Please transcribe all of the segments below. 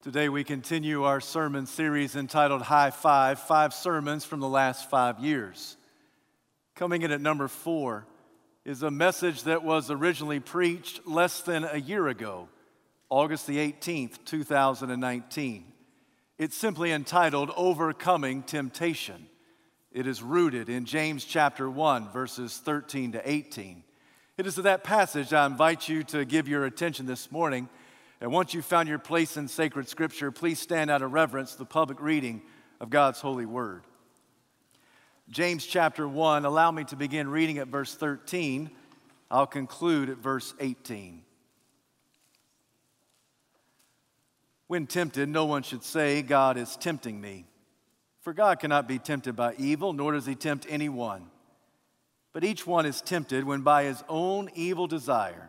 Today, we continue our sermon series entitled High Five Five Sermons from the Last Five Years. Coming in at number four is a message that was originally preached less than a year ago, August the 18th, 2019. It's simply entitled Overcoming Temptation. It is rooted in James chapter 1, verses 13 to 18. It is to that passage I invite you to give your attention this morning and once you've found your place in sacred scripture, please stand out of reverence the public reading of God's holy word. James chapter 1, allow me to begin reading at verse 13. I'll conclude at verse 18. When tempted, no one should say, God is tempting me. For God cannot be tempted by evil, nor does he tempt anyone. But each one is tempted when by his own evil desire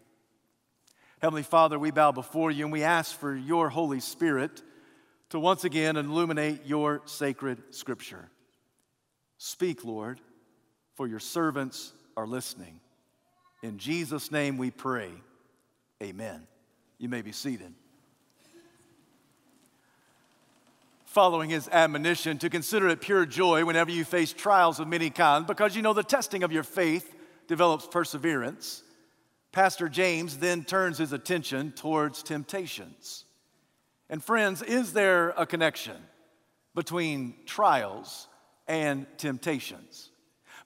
Heavenly Father, we bow before you and we ask for your Holy Spirit to once again illuminate your sacred scripture. Speak, Lord, for your servants are listening. In Jesus' name we pray. Amen. You may be seated. Following his admonition to consider it pure joy whenever you face trials of many kinds, because you know the testing of your faith develops perseverance. Pastor James then turns his attention towards temptations. And, friends, is there a connection between trials and temptations?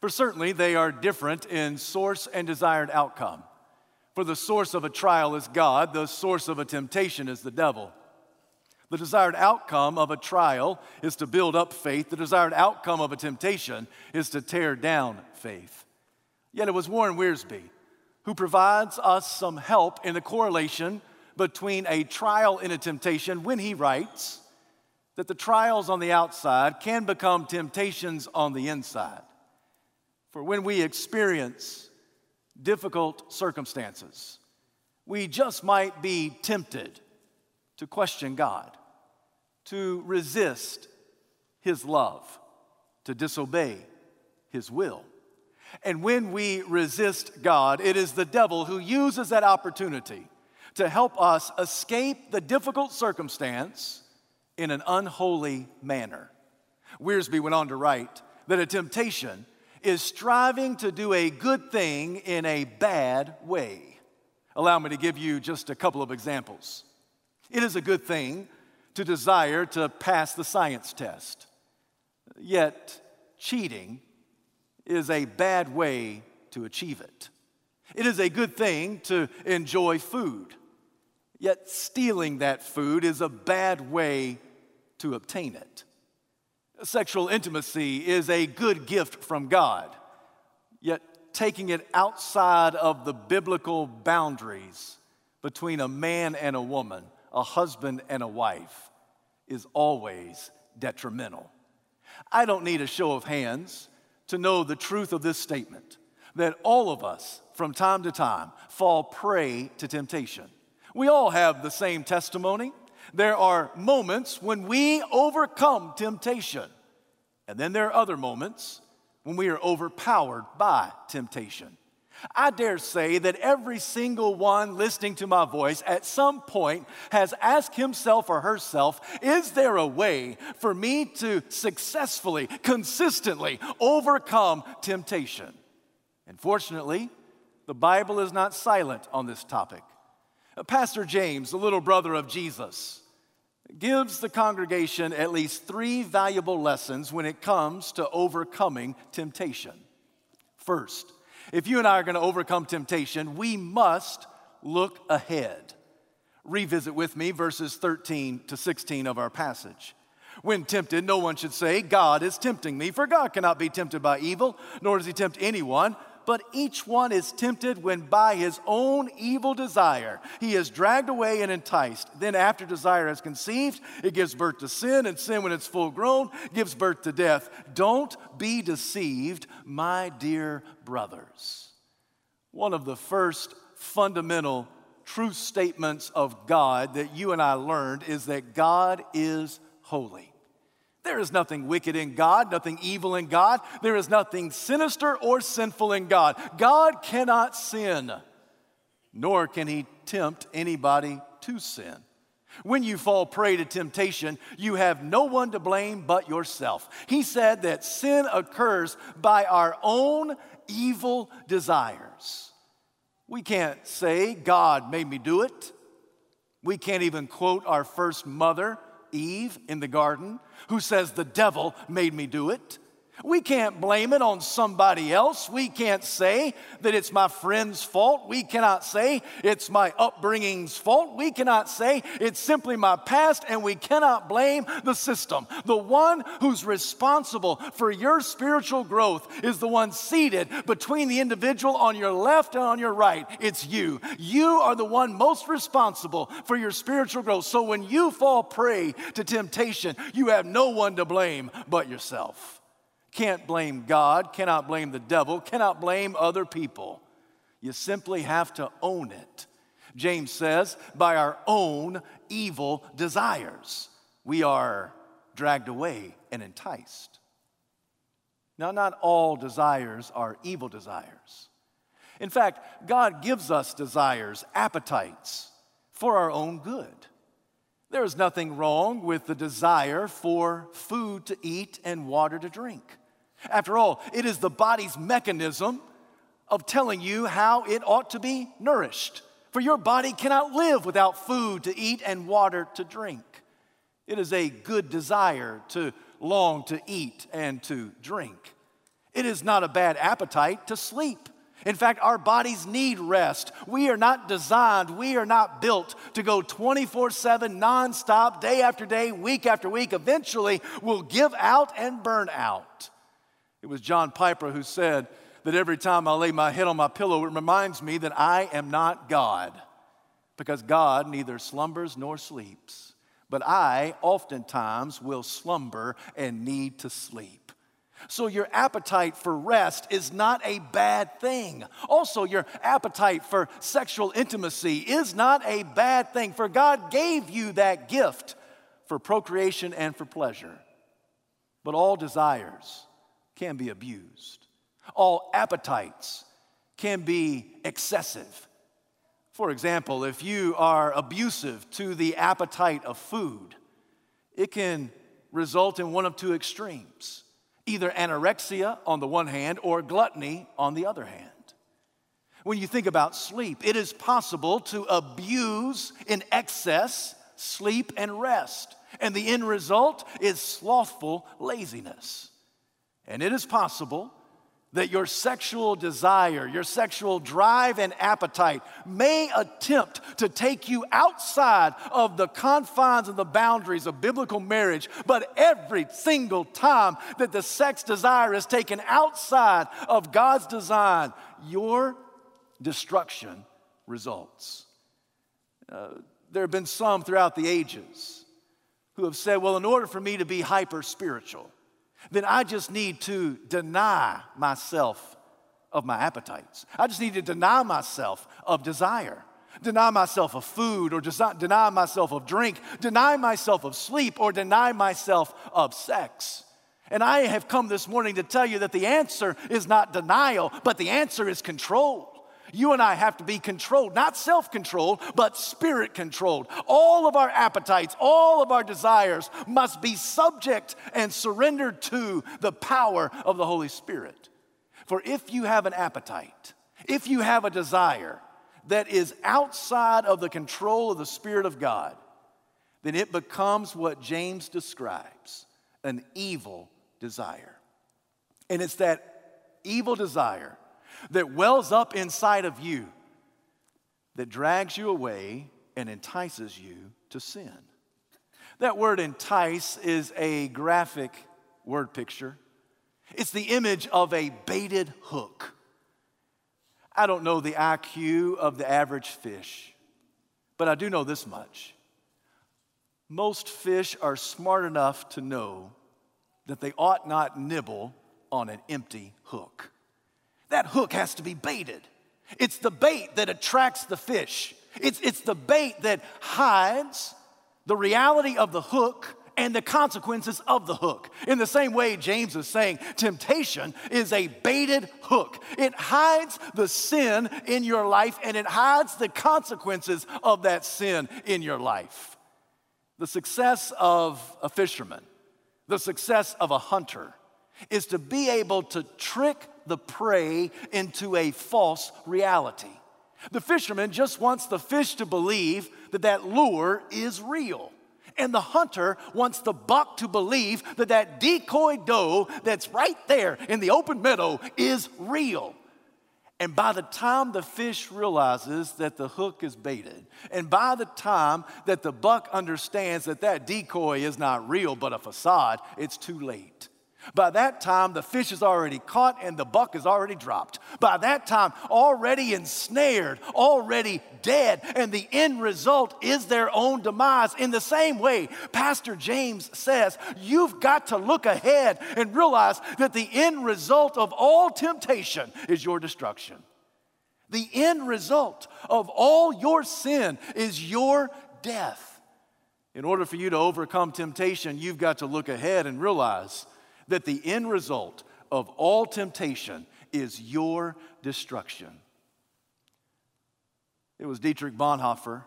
For certainly they are different in source and desired outcome. For the source of a trial is God, the source of a temptation is the devil. The desired outcome of a trial is to build up faith, the desired outcome of a temptation is to tear down faith. Yet it was Warren Wiersbe who provides us some help in the correlation between a trial and a temptation when he writes that the trials on the outside can become temptations on the inside. For when we experience difficult circumstances, we just might be tempted to question God, to resist His love, to disobey His will. And when we resist God, it is the devil who uses that opportunity to help us escape the difficult circumstance in an unholy manner. Wiersbe went on to write that a temptation is striving to do a good thing in a bad way. Allow me to give you just a couple of examples. It is a good thing to desire to pass the science test, yet, cheating is a bad way to achieve it. It is a good thing to enjoy food, yet stealing that food is a bad way to obtain it. Sexual intimacy is a good gift from God, yet taking it outside of the biblical boundaries between a man and a woman, a husband and a wife, is always detrimental. I don't need a show of hands to know the truth of this statement that all of us, from time to time, fall prey to temptation. We all have the same testimony. There are moments when we overcome temptation, and then there are other moments when we are overpowered by temptation. I dare say that every single one listening to my voice at some point has asked himself or herself, is there a way for me to successfully, consistently overcome temptation? And fortunately, the Bible is not silent on this topic. Pastor James, the little brother of Jesus, gives the congregation at least three valuable lessons when it comes to overcoming temptation. First, if you and I are going to overcome temptation, we must look ahead. Revisit with me verses 13 to 16 of our passage. When tempted, no one should say, God is tempting me, for God cannot be tempted by evil, nor does he tempt anyone. But each one is tempted when by his own evil desire he is dragged away and enticed. Then, after desire has conceived, it gives birth to sin, and sin, when it's full grown, gives birth to death. Don't be deceived, my dear brothers. One of the first fundamental truth statements of God that you and I learned is that God is holy. There is nothing wicked in God, nothing evil in God. There is nothing sinister or sinful in God. God cannot sin, nor can he tempt anybody to sin. When you fall prey to temptation, you have no one to blame but yourself. He said that sin occurs by our own evil desires. We can't say, God made me do it. We can't even quote our first mother, Eve, in the garden who says, The devil made me do it. We can't blame it on somebody else. We can't say that it's my friend's fault. We cannot say it's my upbringing's fault. We cannot say it's simply my past, and we cannot blame the system. The one who's responsible for your spiritual growth is the one seated between the individual on your left and on your right. It's you. You are the one most responsible for your spiritual growth. So when you fall prey to temptation, you have no one to blame but yourself. Can't blame God, cannot blame the devil, cannot blame other people. You simply have to own it. James says, by our own evil desires, we are dragged away and enticed. Now, not all desires are evil desires. In fact, God gives us desires, appetites for our own good. There is nothing wrong with the desire for food to eat and water to drink. After all, it is the body's mechanism of telling you how it ought to be nourished. For your body cannot live without food to eat and water to drink. It is a good desire to long to eat and to drink. It is not a bad appetite to sleep. In fact, our bodies need rest. We are not designed, we are not built to go 24 7 nonstop, day after day, week after week. Eventually, we'll give out and burn out. It was John Piper who said that every time I lay my head on my pillow, it reminds me that I am not God, because God neither slumbers nor sleeps. But I oftentimes will slumber and need to sleep. So, your appetite for rest is not a bad thing. Also, your appetite for sexual intimacy is not a bad thing, for God gave you that gift for procreation and for pleasure. But all desires, can be abused. All appetites can be excessive. For example, if you are abusive to the appetite of food, it can result in one of two extremes either anorexia on the one hand or gluttony on the other hand. When you think about sleep, it is possible to abuse in excess sleep and rest, and the end result is slothful laziness. And it is possible that your sexual desire, your sexual drive and appetite may attempt to take you outside of the confines and the boundaries of biblical marriage. But every single time that the sex desire is taken outside of God's design, your destruction results. Uh, there have been some throughout the ages who have said, well, in order for me to be hyper spiritual, then I just need to deny myself of my appetites. I just need to deny myself of desire, deny myself of food, or desi- deny myself of drink, deny myself of sleep, or deny myself of sex. And I have come this morning to tell you that the answer is not denial, but the answer is control. You and I have to be controlled, not self controlled, but spirit controlled. All of our appetites, all of our desires must be subject and surrendered to the power of the Holy Spirit. For if you have an appetite, if you have a desire that is outside of the control of the Spirit of God, then it becomes what James describes an evil desire. And it's that evil desire that wells up inside of you that drags you away and entices you to sin. That word entice is a graphic word picture. It's the image of a baited hook. I don't know the IQ of the average fish, but I do know this much. Most fish are smart enough to know that they ought not nibble on an empty hook. That hook has to be baited. It's the bait that attracts the fish. It's, it's the bait that hides the reality of the hook and the consequences of the hook. In the same way, James is saying temptation is a baited hook. It hides the sin in your life and it hides the consequences of that sin in your life. The success of a fisherman, the success of a hunter, is to be able to trick the prey into a false reality. The fisherman just wants the fish to believe that that lure is real. And the hunter wants the buck to believe that that decoy doe that's right there in the open meadow is real. And by the time the fish realizes that the hook is baited, and by the time that the buck understands that that decoy is not real but a facade, it's too late. By that time, the fish is already caught and the buck is already dropped. By that time, already ensnared, already dead, and the end result is their own demise. In the same way, Pastor James says, you've got to look ahead and realize that the end result of all temptation is your destruction. The end result of all your sin is your death. In order for you to overcome temptation, you've got to look ahead and realize that the end result of all temptation is your destruction. It was Dietrich Bonhoeffer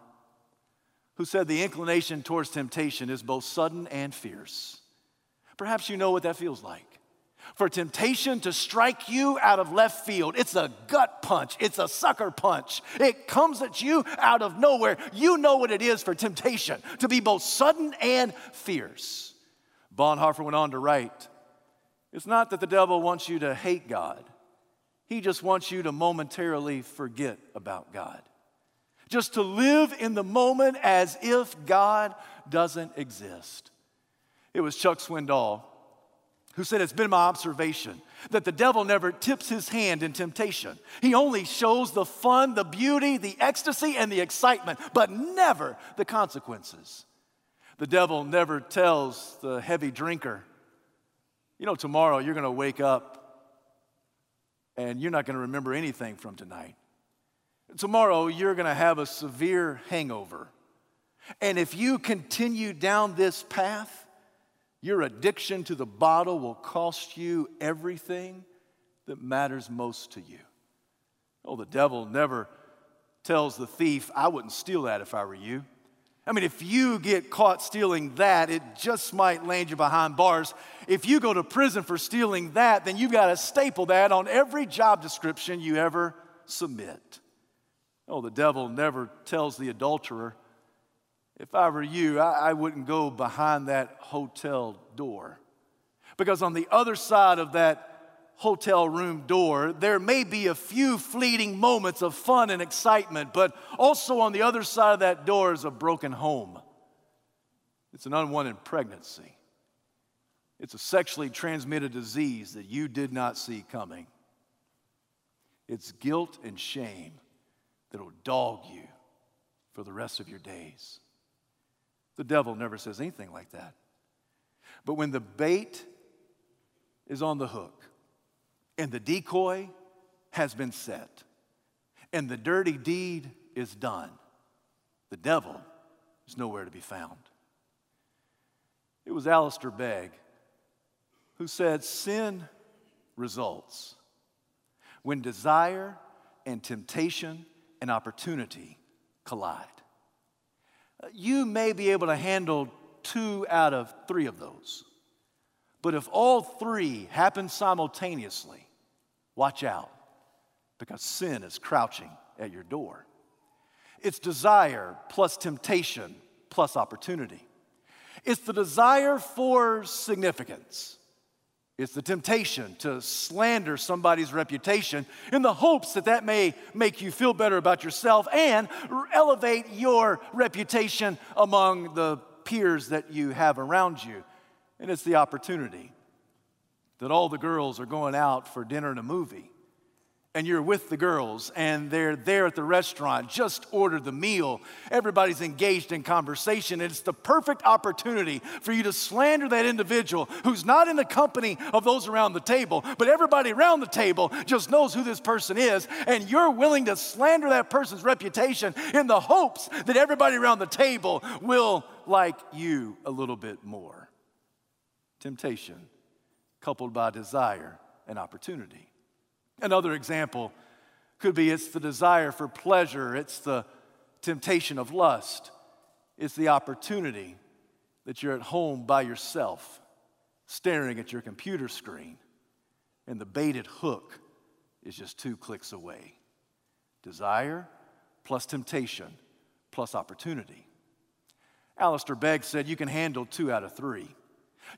who said the inclination towards temptation is both sudden and fierce. Perhaps you know what that feels like. For temptation to strike you out of left field, it's a gut punch, it's a sucker punch. It comes at you out of nowhere. You know what it is for temptation to be both sudden and fierce. Bonhoeffer went on to write it's not that the devil wants you to hate God, he just wants you to momentarily forget about God. Just to live in the moment as if God doesn't exist. It was Chuck Swindoll who said, It's been my observation that the devil never tips his hand in temptation. He only shows the fun, the beauty, the ecstasy, and the excitement, but never the consequences. The devil never tells the heavy drinker, you know, tomorrow you're going to wake up and you're not going to remember anything from tonight. Tomorrow you're going to have a severe hangover. And if you continue down this path, your addiction to the bottle will cost you everything that matters most to you. Oh, the devil never tells the thief, I wouldn't steal that if I were you. I mean, if you get caught stealing that, it just might land you behind bars. If you go to prison for stealing that, then you've got to staple that on every job description you ever submit. Oh, the devil never tells the adulterer, if I were you, I, I wouldn't go behind that hotel door. Because on the other side of that hotel room door, there may be a few fleeting moments of fun and excitement, but also on the other side of that door is a broken home. It's an unwanted pregnancy. It's a sexually transmitted disease that you did not see coming. It's guilt and shame that will dog you for the rest of your days. The devil never says anything like that. But when the bait is on the hook, and the decoy has been set, and the dirty deed is done. The devil is nowhere to be found. It was Alistair Begg who said, Sin results when desire and temptation and opportunity collide. Uh, you may be able to handle two out of three of those. But if all three happen simultaneously, Watch out, because sin is crouching at your door. It's desire plus temptation plus opportunity. It's the desire for significance. It's the temptation to slander somebody's reputation in the hopes that that may make you feel better about yourself and elevate your reputation among the peers that you have around you. And it's the opportunity that all the girls are going out for dinner and a movie. and you're with the girls and they're there at the restaurant, just ordered the meal. Everybody's engaged in conversation. And it's the perfect opportunity for you to slander that individual who's not in the company of those around the table, but everybody around the table just knows who this person is. And you're willing to slander that person's reputation in the hopes that everybody around the table will like you a little bit more. Temptation coupled by desire and opportunity. Another example could be it's the desire for pleasure, it's the temptation of lust, it's the opportunity that you're at home by yourself, staring at your computer screen, and the baited hook is just two clicks away. Desire plus temptation plus opportunity. Alistair Begg said you can handle two out of three.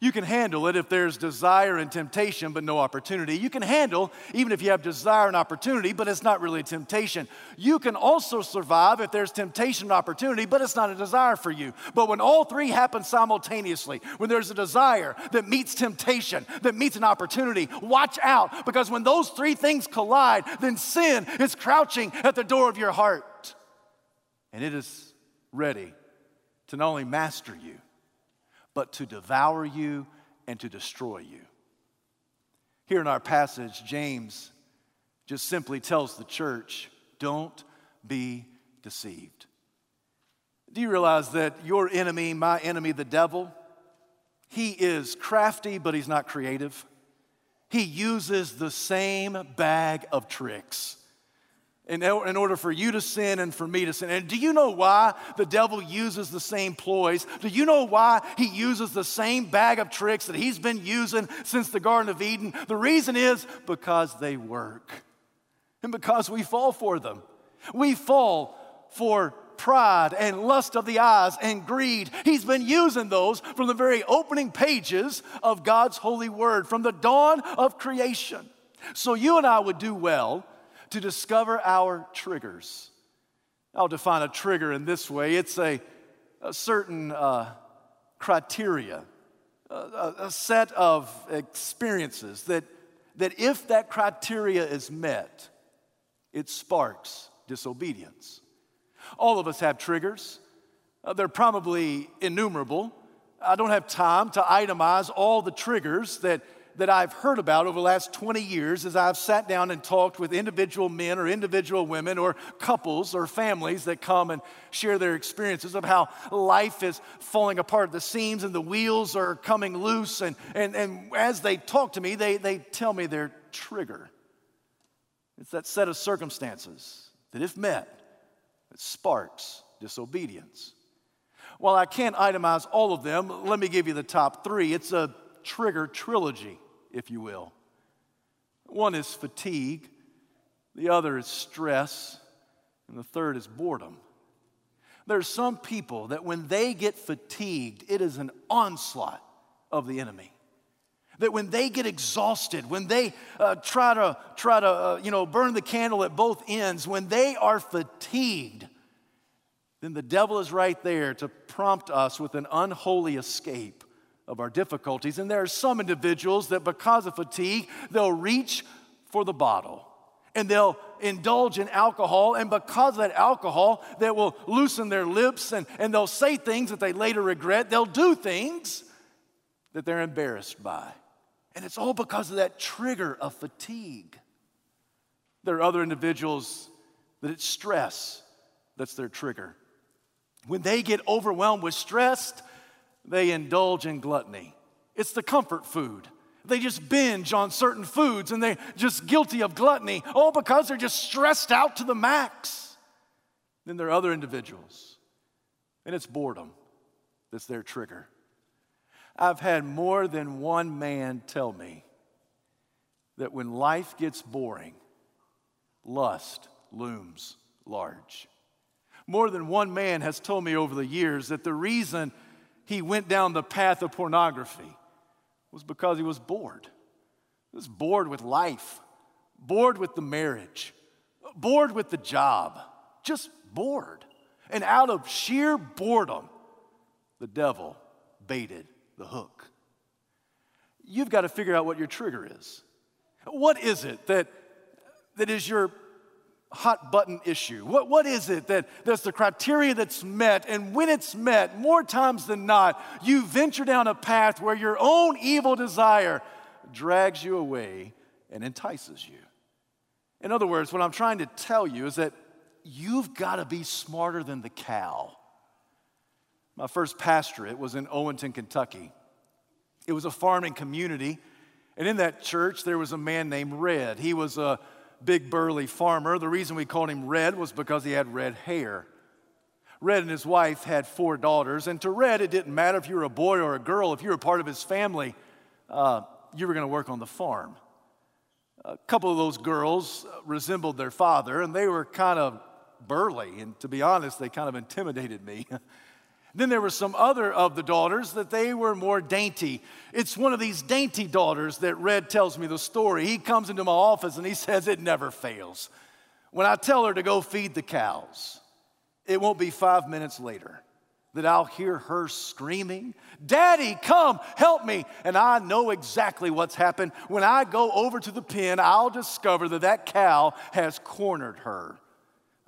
You can handle it if there's desire and temptation, but no opportunity. You can handle even if you have desire and opportunity, but it's not really a temptation. You can also survive if there's temptation and opportunity, but it's not a desire for you. But when all three happen simultaneously, when there's a desire that meets temptation, that meets an opportunity, watch out because when those three things collide, then sin is crouching at the door of your heart. And it is ready to not only master you, but to devour you and to destroy you. Here in our passage, James just simply tells the church don't be deceived. Do you realize that your enemy, my enemy, the devil, he is crafty, but he's not creative? He uses the same bag of tricks in, in order for you to sin and for me to sin. And do you know why the devil uses the same ploys? Do you know why he uses the same bag of tricks that he's been using since the Garden of Eden? The reason is because they work and because we fall for them. We fall for pride and lust of the eyes and greed. He's been using those from the very opening pages of God's holy word, from the dawn of creation. So you and I would do well to discover our triggers. I'll define a trigger in this way it's a, a certain uh, criteria, a, a set of experiences that, that if that criteria is met, it sparks disobedience. All of us have triggers. Uh, they're probably innumerable. I don't have time to itemize all the triggers that that I've heard about over the last 20 years as I've sat down and talked with individual men or individual women or couples or families that come and share their experiences of how life is falling apart. The seams and the wheels are coming loose. And, and, and as they talk to me, they, they tell me their trigger. It's that set of circumstances that, if met, sparks disobedience. While I can't itemize all of them, let me give you the top three. It's a trigger trilogy if you will. One is fatigue, the other is stress, and the third is boredom. There's some people that when they get fatigued, it is an onslaught of the enemy. That when they get exhausted, when they uh, try to try to uh, you know burn the candle at both ends, when they are fatigued, then the devil is right there to prompt us with an unholy escape of our difficulties. And there are some individuals that, because of fatigue, they'll reach for the bottle and they'll indulge in alcohol. And because of that alcohol, they will loosen their lips and, and they'll say things that they later regret. They'll do things that they're embarrassed by. And it's all because of that trigger of fatigue. There are other individuals that it's stress that's their trigger. When they get overwhelmed with stress, they indulge in gluttony. It's the comfort food. They just binge on certain foods and they're just guilty of gluttony, all because they're just stressed out to the max. Then there are other individuals, and it's boredom that's their trigger. I've had more than one man tell me that when life gets boring, lust looms large. More than one man has told me over the years that the reason he went down the path of pornography was because he was bored. He was bored with life, bored with the marriage, bored with the job, just bored. And out of sheer boredom, the devil baited the hook. You've got to figure out what your trigger is. What is it that that is your hot button issue? What, what is it that, that's the criteria that's met? And when it's met, more times than not, you venture down a path where your own evil desire drags you away and entices you. In other words, what I'm trying to tell you is that you've got to be smarter than the cow. My first pastorate was in Owenton, Kentucky. It was a farming community, and in that church there was a man named Red. He was a big burly farmer. The reason we called him Red was because he had red hair. Red and his wife had four daughters, and to Red, it didn't matter if you were a boy or a girl, if you were part of his family, uh, you were going to work on the farm. A couple of those girls resembled their father, and they were kind of burly, and to be honest, they kind of intimidated me. Then there were some other of the daughters that they were more dainty. It's one of these dainty daughters that Red tells me the story. He comes into my office and he says, It never fails. When I tell her to go feed the cows, it won't be five minutes later that I'll hear her screaming, Daddy, come, help me. And I know exactly what's happened. When I go over to the pen, I'll discover that that cow has cornered her.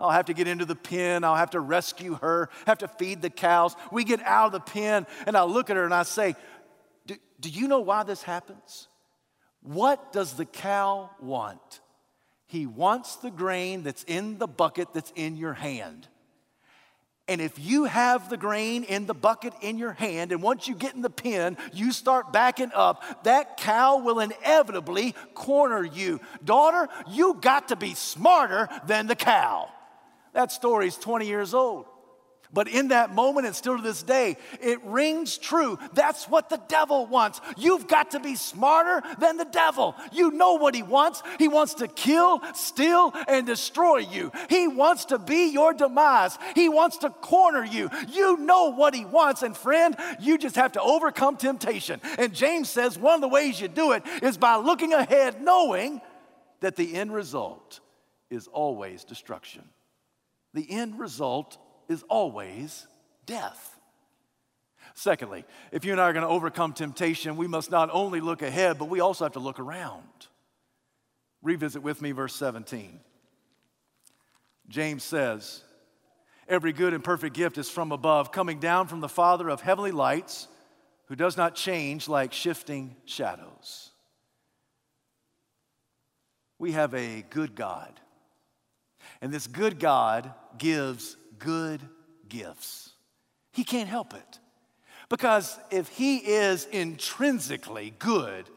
I'll have to get into the pen. I'll have to rescue her, have to feed the cows. We get out of the pen, and I look at her and I say, Do, do you know why this happens? What does the cow want? He wants the grain that's in the bucket that's in your hand. And if you have the grain in the bucket in your hand, and once you get in the pen, you start backing up, that cow will inevitably corner you. Daughter, you got to be smarter than the cow. That story is 20 years old. But in that moment, and still to this day, it rings true. That's what the devil wants. You've got to be smarter than the devil. You know what he wants. He wants to kill, steal, and destroy you. He wants to be your demise. He wants to corner you. You know what he wants. And friend, you just have to overcome temptation. And James says one of the ways you do it is by looking ahead, knowing that the end result is always destruction the end result is always death. Secondly, if you and I are going to overcome temptation, we must not only look ahead, but we also have to look around. Revisit with me verse 17. James says, Every good and perfect gift is from above, coming down from the Father of heavenly lights, who does not change like shifting shadows. We have a good God and this good God gives good gifts. He can't help it. Because if He is intrinsically good,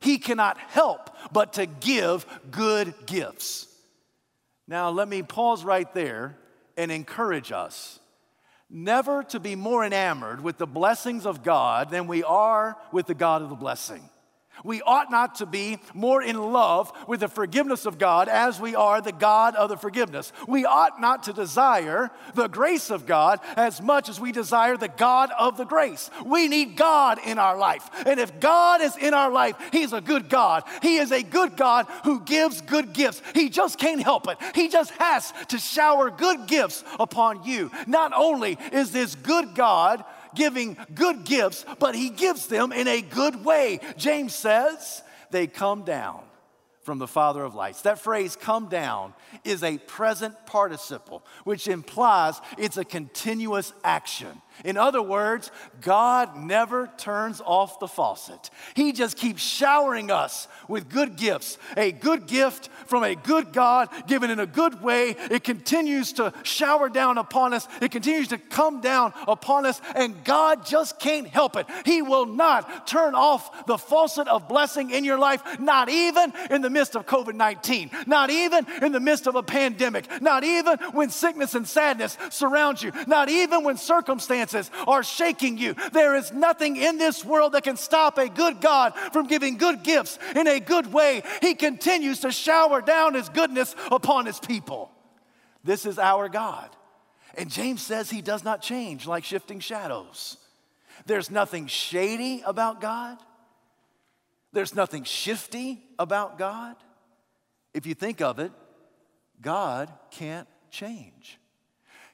He cannot help but to give good gifts. Now, let me pause right there and encourage us never to be more enamored with the blessings of God than we are with the God of the blessing. We ought not to be more in love with the forgiveness of God as we are the God of the forgiveness. We ought not to desire the grace of God as much as we desire the God of the grace. We need God in our life. And if God is in our life, He's a good God. He is a good God who gives good gifts. He just can't help it. He just has to shower good gifts upon you. Not only is this good God, giving good gifts, but he gives them in a good way. James says they come down from the Father of lights. That phrase, come down, is a present participle, which implies it's a continuous action. In other words, God never turns off the faucet. He just keeps showering us with good gifts. A good gift from a good God given in a good way. It continues to shower down upon us, it continues to come down upon us, and God just can't help it. He will not turn off the faucet of blessing in your life, not even in the midst of COVID 19, not even in the midst of a pandemic, not even when sickness and sadness surround you, not even when circumstances circumstances are shaking you. There is nothing in this world that can stop a good God from giving good gifts in a good way. He continues to shower down His goodness upon His people. This is our God. And James says He does not change like shifting shadows. There's nothing shady about God. There's nothing shifty about God. If you think of it, God can't change.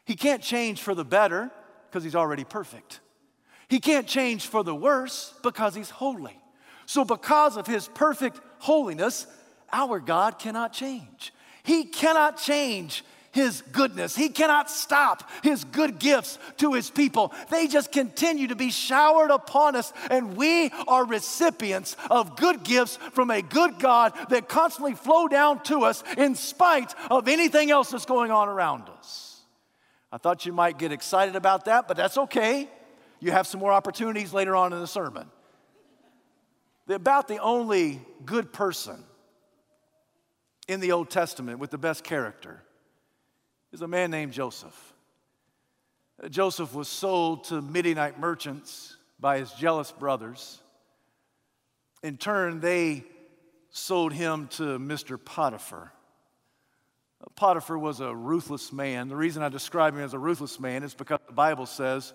He can't change for the better because he's already perfect. He can't change for the worse because he's holy. So, because of his perfect holiness, our God cannot change. He cannot change his goodness. He cannot stop his good gifts to his people. They just continue to be showered upon us, and we are recipients of good gifts from a good God that constantly flow down to us in spite of anything else that's going on around us. I thought you might get excited about that, but that's okay. You have some more opportunities later on in the sermon. About the only good person in the Old Testament with the best character is a man named Joseph. Joseph was sold to Midianite merchants by his jealous brothers. In turn, they sold him to Mr. Potiphar. Potiphar was a ruthless man. The reason I describe him as a ruthless man is because the Bible says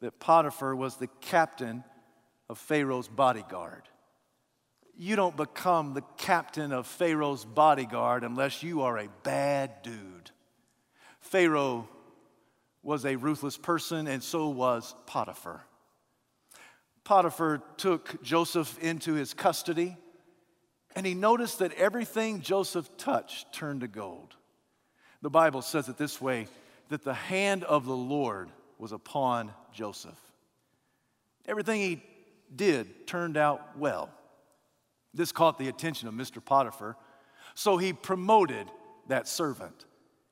that Potiphar was the captain of Pharaoh's bodyguard. You don't become the captain of Pharaoh's bodyguard unless you are a bad dude. Pharaoh was a ruthless person, and so was Potiphar. Potiphar took Joseph into his custody, and he noticed that everything Joseph touched turned to gold. The Bible says it this way that the hand of the Lord was upon Joseph. Everything he did turned out well. This caught the attention of Mr. Potiphar, so he promoted that servant.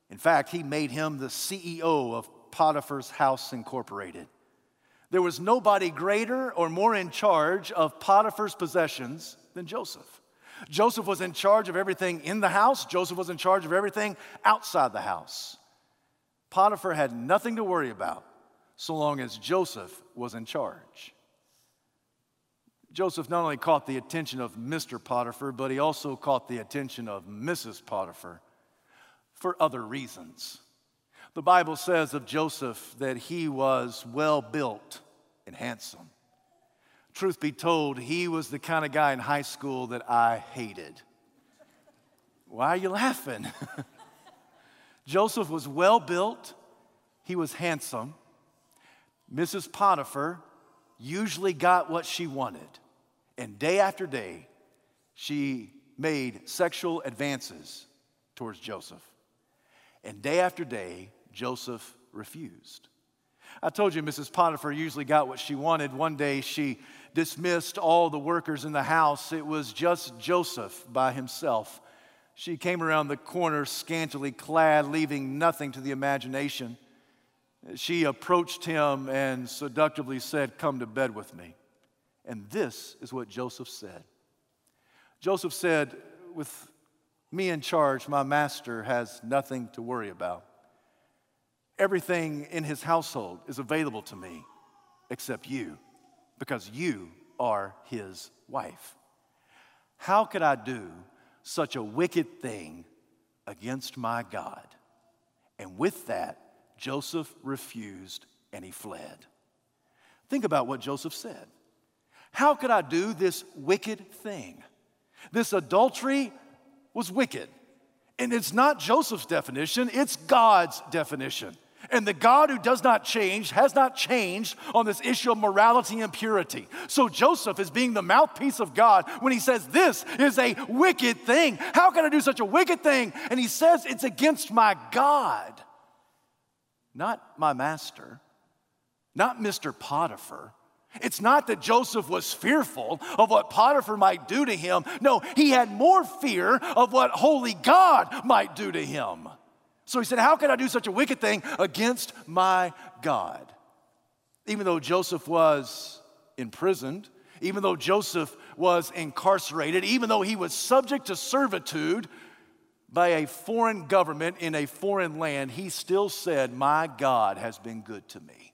In fact, he made him the CEO of Potiphar's House Incorporated. There was nobody greater or more in charge of Potiphar's possessions than Joseph. Joseph was in charge of everything in the house, Joseph was in charge of everything outside the house. Potiphar had nothing to worry about so long as Joseph was in charge. Joseph not only caught the attention of Mr. Potiphar, but he also caught the attention of Mrs. Potiphar for other reasons. The Bible says of Joseph that he was well built and handsome. Truth be told, he was the kind of guy in high school that I hated. Why are you laughing? Joseph was well built, he was handsome. Mrs. Potiphar usually got what she wanted, and day after day, she made sexual advances towards Joseph. And day after day, Joseph refused. I told you Mrs. Potiphar usually got what she wanted. One day she dismissed all the workers in the house. It was just Joseph by himself. She came around the corner scantily clad, leaving nothing to the imagination. She approached him and seductively said, Come to bed with me. And this is what Joseph said. Joseph said, with me in charge, my master has nothing to worry about. Everything in his household is available to me except you, because you are his wife. How could I do such a wicked thing against my God? And with that, Joseph refused and he fled. Think about what Joseph said. How could I do this wicked thing? This adultery was wicked. And it's not Joseph's definition, it's God's definition. And the God who does not change has not changed on this issue of morality and purity. So Joseph is being the mouthpiece of God when he says, This is a wicked thing. How can I do such a wicked thing? And he says, It's against my God, not my master, not Mr. Potiphar. It's not that Joseph was fearful of what Potiphar might do to him. No, he had more fear of what holy God might do to him. So he said, How can I do such a wicked thing against my God? Even though Joseph was imprisoned, even though Joseph was incarcerated, even though he was subject to servitude by a foreign government in a foreign land, he still said, My God has been good to me.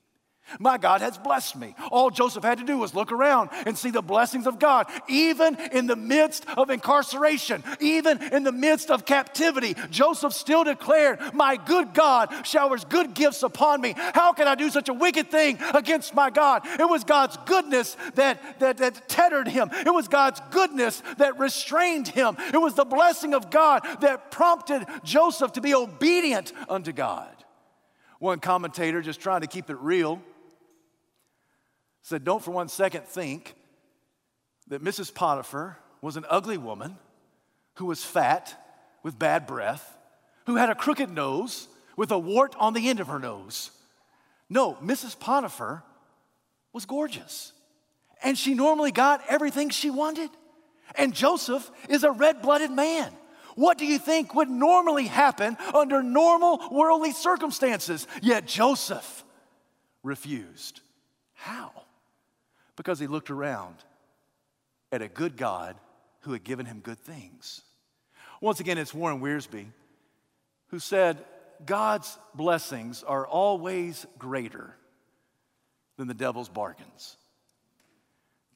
My God has blessed me. All Joseph had to do was look around and see the blessings of God, even in the midst of incarceration, even in the midst of captivity. Joseph still declared, My good God showers good gifts upon me. How can I do such a wicked thing against my God? It was God's goodness that, that, that tethered him, it was God's goodness that restrained him, it was the blessing of God that prompted Joseph to be obedient unto God. One commentator, just trying to keep it real, said, Don't for one second think that Mrs. Potiphar was an ugly woman who was fat with bad breath, who had a crooked nose with a wart on the end of her nose. No, Mrs. Potiphar was gorgeous. And she normally got everything she wanted. And Joseph is a red blooded man. What do you think would normally happen under normal worldly circumstances? Yet Joseph refused. How? Because he looked around at a good God who had given him good things. Once again, it's Warren Wiersbe who said, God's blessings are always greater than the devil's bargains.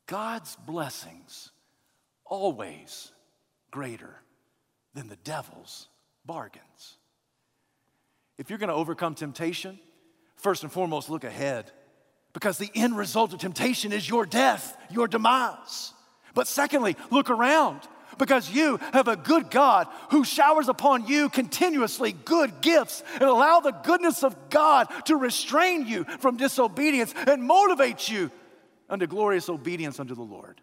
God's blessings always greater than the devil's bargains. If you're going to overcome temptation, first and foremost, look ahead because the end result of temptation is your death, your demise. But secondly, look around because you have a good God who showers upon you continuously good gifts and allow the goodness of God to restrain you from disobedience and motivate you unto glorious obedience unto the Lord.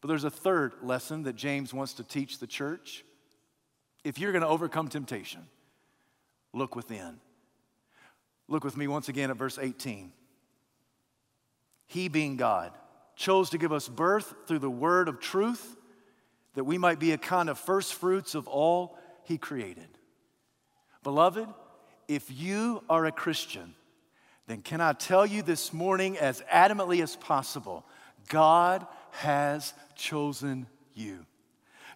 But there's a third lesson that James wants to teach the church. If you're going to overcome temptation, look within. Look with me once again at verse 18. He, being God, chose to give us birth through the word of truth that we might be a kind of first fruits of all He created. Beloved, if you are a Christian, then can I tell you this morning as adamantly as possible God has chosen you.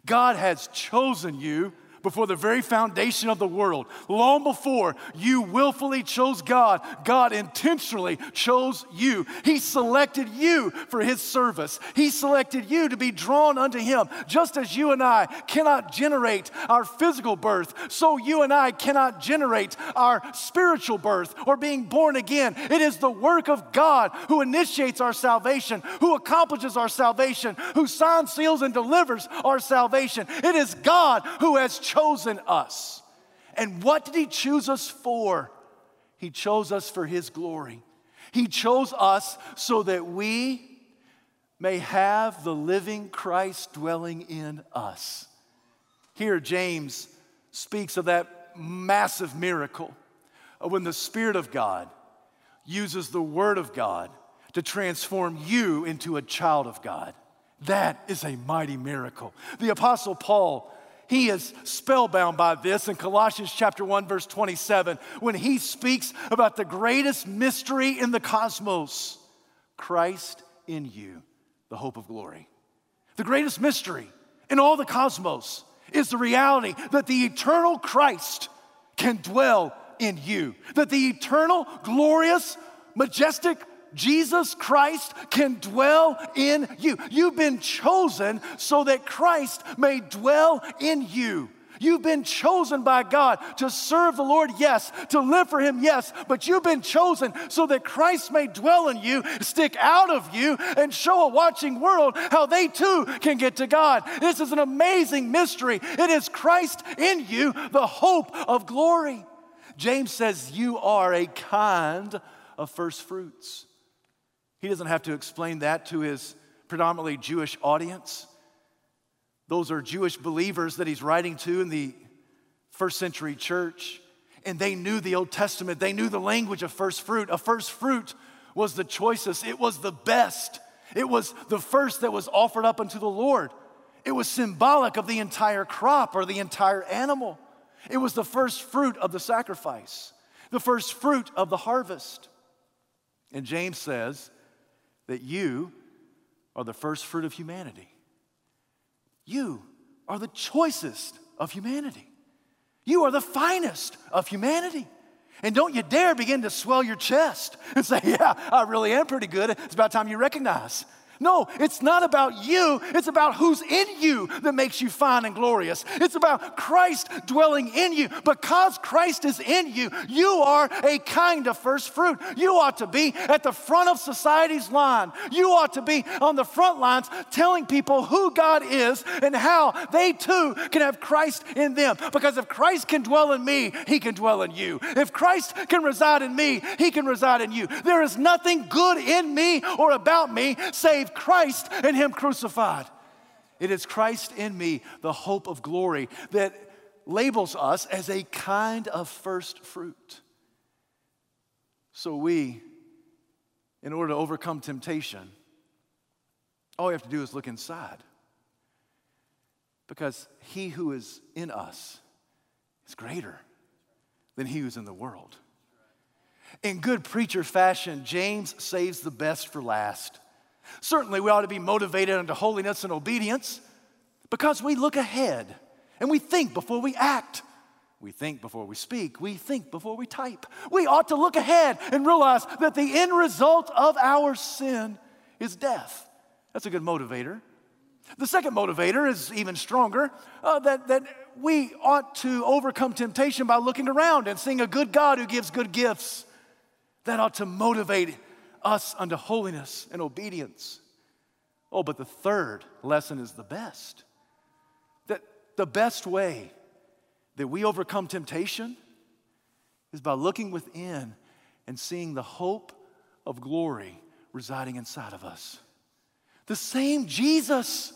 God has chosen you before the very foundation of the world. Long before you willfully chose God, God intentionally chose you. He selected you for His service. He selected you to be drawn unto Him. Just as you and I cannot generate our physical birth, so you and I cannot generate our spiritual birth or being born again. It is the work of God who initiates our salvation, who accomplishes our salvation, who signs, seals, and delivers our salvation. It is God who has chosen us. And what did He choose us for? He chose us for His glory. He chose us so that we may have the living Christ dwelling in us. Here, James speaks of that massive miracle when the Spirit of God uses the Word of God to transform you into a child of God. That is a mighty miracle. The Apostle Paul he is spellbound by this in Colossians chapter 1 verse 27 when he speaks about the greatest mystery in the cosmos, Christ in you, the hope of glory. The greatest mystery in all the cosmos is the reality that the eternal Christ can dwell in you, that the eternal, glorious, majestic Jesus Christ can dwell in you. You've been chosen so that Christ may dwell in you. You've been chosen by God to serve the Lord, yes, to live for Him, yes, but you've been chosen so that Christ may dwell in you, stick out of you, and show a watching world how they too can get to God. This is an amazing mystery. It is Christ in you, the hope of glory. James says, You are a kind of first fruits. He doesn't have to explain that to his predominantly Jewish audience. Those are Jewish believers that he's writing to in the first century church. And they knew the Old Testament, they knew the language of first fruit. A first fruit was the choicest, it was the best, it was the first that was offered up unto the Lord. It was symbolic of the entire crop or the entire animal. It was the first fruit of the sacrifice, the first fruit of the harvest. And James says, that you are the first fruit of humanity. You are the choicest of humanity. You are the finest of humanity. And don't you dare begin to swell your chest and say, Yeah, I really am pretty good. It's about time you recognize no, it's not about you. It's about who's in you that makes you fine and glorious. It's about Christ dwelling in you. Because Christ is in you, you are a kind of first fruit. You ought to be at the front of society's line. You ought to be on the front lines telling people who God is and how they too can have Christ in them. Because if Christ can dwell in me, he can dwell in you. If Christ can reside in me, he can reside in you. There is nothing good in me or about me save Christ and Him crucified. It is Christ in me, the hope of glory, that labels us as a kind of first fruit. So we, in order to overcome temptation, all we have to do is look inside. Because he who is in us is greater than he who's in the world. In good preacher fashion, James saves the best for last. Certainly, we ought to be motivated unto holiness and obedience because we look ahead and we think before we act. We think before we speak. We think before we type. We ought to look ahead and realize that the end result of our sin is death. That's a good motivator. The second motivator is even stronger uh, that, that we ought to overcome temptation by looking around and seeing a good God who gives good gifts. That ought to motivate us unto holiness and obedience. Oh, but the third lesson is the best. That the best way that we overcome temptation is by looking within and seeing the hope of glory residing inside of us. The same Jesus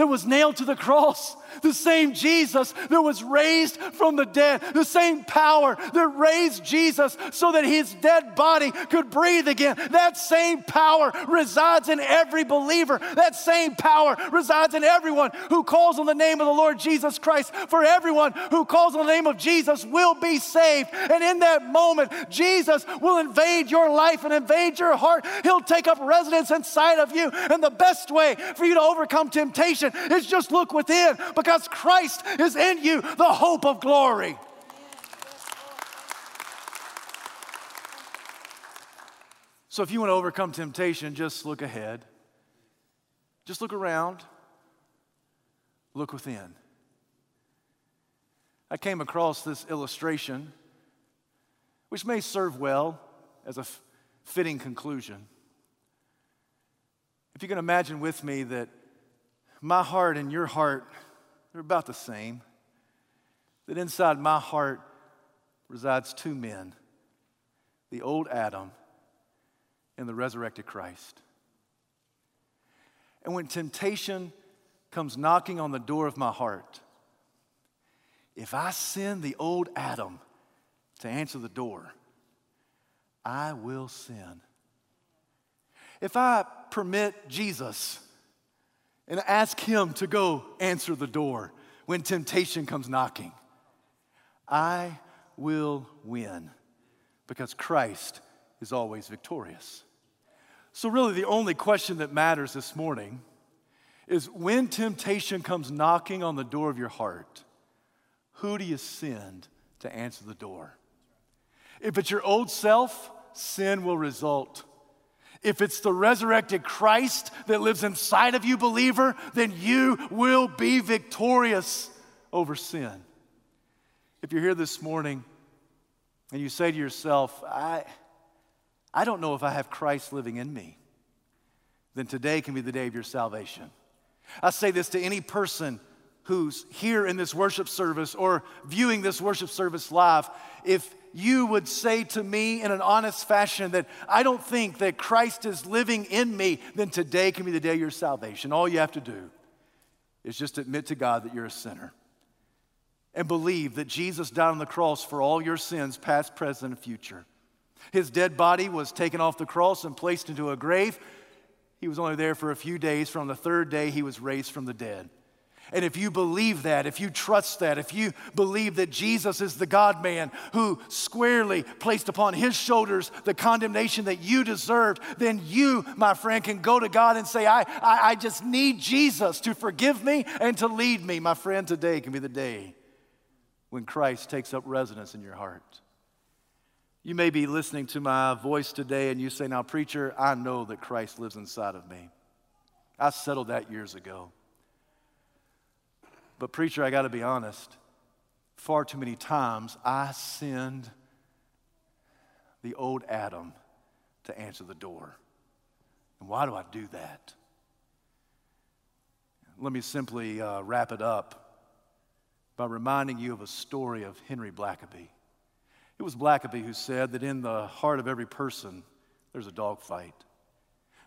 that was nailed to the cross, the same Jesus that was raised from the dead, the same power that raised Jesus so that his dead body could breathe again. That same power resides in every believer. That same power resides in everyone who calls on the name of the Lord Jesus Christ. For everyone who calls on the name of Jesus will be saved. And in that moment, Jesus will invade your life and invade your heart. He'll take up residence inside of you. And the best way for you to overcome temptation is just look within because Christ is in you, the hope of glory. So if you want to overcome temptation, just look ahead. Just look around. Look within. I came across this illustration, which may serve well as a fitting conclusion. If you can imagine with me that my heart and your heart, they're about the same. That inside my heart resides two men the old Adam and the resurrected Christ. And when temptation comes knocking on the door of my heart, if I send the old Adam to answer the door, I will sin. If I permit Jesus and ask Him to go answer the door when temptation comes knocking. I will win because Christ is always victorious. So, really, the only question that matters this morning is when temptation comes knocking on the door of your heart, who do you send to answer the door? If it's your old self, sin will result. If it's the resurrected Christ that lives inside of you, believer, then you will be victorious over sin. If you're here this morning and you say to yourself, I, I don't know if I have Christ living in me, then today can be the day of your salvation. I say this to any person who's here in this worship service or viewing this worship service live. If you would say to me in an honest fashion that I don't think that Christ is living in me, then today can be the day of your salvation. All you have to do is just admit to God that you're a sinner and believe that Jesus died on the cross for all your sins, past, present, and future. His dead body was taken off the cross and placed into a grave. He was only there for a few days. From the third day, he was raised from the dead. And if you believe that, if you trust that, if you believe that Jesus is the God man who squarely placed upon his shoulders the condemnation that you deserved, then you, my friend, can go to God and say, I, I, I just need Jesus to forgive me and to lead me. My friend, today can be the day when Christ takes up residence in your heart. You may be listening to my voice today and you say, Now, preacher, I know that Christ lives inside of me. I settled that years ago. But, preacher, I got to be honest. Far too many times I send the old Adam to answer the door. And why do I do that? Let me simply uh, wrap it up by reminding you of a story of Henry Blackaby. It was Blackaby who said that in the heart of every person, there's a dog fight.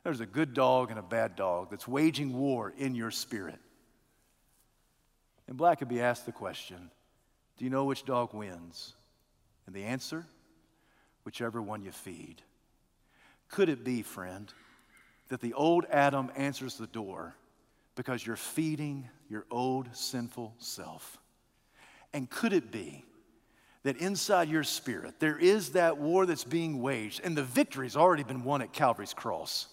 There's a good dog and a bad dog that's waging war in your spirit. And Blackaby asked the question Do you know which dog wins? And the answer? Whichever one you feed. Could it be, friend, that the old Adam answers the door because you're feeding your old sinful self? And could it be that inside your spirit there is that war that's being waged and the victory's already been won at Calvary's cross?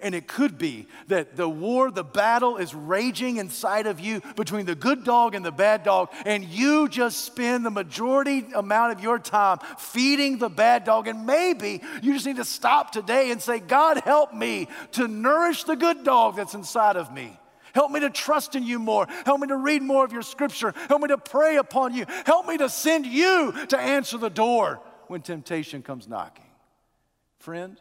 And it could be that the war, the battle is raging inside of you between the good dog and the bad dog, and you just spend the majority amount of your time feeding the bad dog. And maybe you just need to stop today and say, God, help me to nourish the good dog that's inside of me. Help me to trust in you more. Help me to read more of your scripture. Help me to pray upon you. Help me to send you to answer the door when temptation comes knocking. Friend,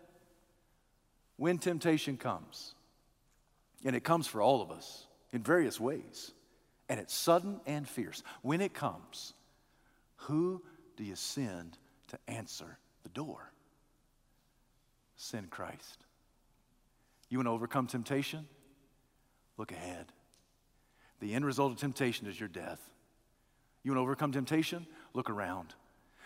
when temptation comes, and it comes for all of us in various ways, and it's sudden and fierce, when it comes, who do you send to answer the door? Send Christ. You want to overcome temptation? Look ahead. The end result of temptation is your death. You want to overcome temptation? Look around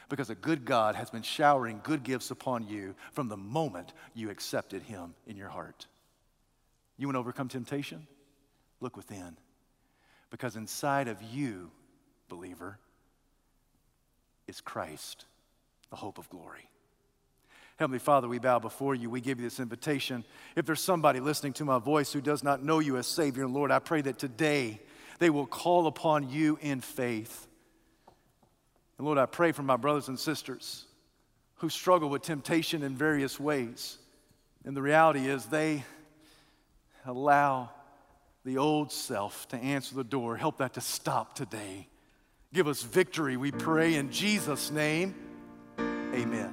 because a good God has been showering good gifts upon you from the moment you accepted Him in your heart. You want to overcome temptation? Look within. Because inside of you, believer, is Christ, the hope of glory. Heavenly Father, we bow before you. We give you this invitation. If there's somebody listening to my voice who does not know you as Savior and Lord, I pray that today they will call upon you in faith. And Lord, I pray for my brothers and sisters who struggle with temptation in various ways. And the reality is they allow the old self to answer the door. Help that to stop today. Give us victory, we pray in Jesus' name. Amen.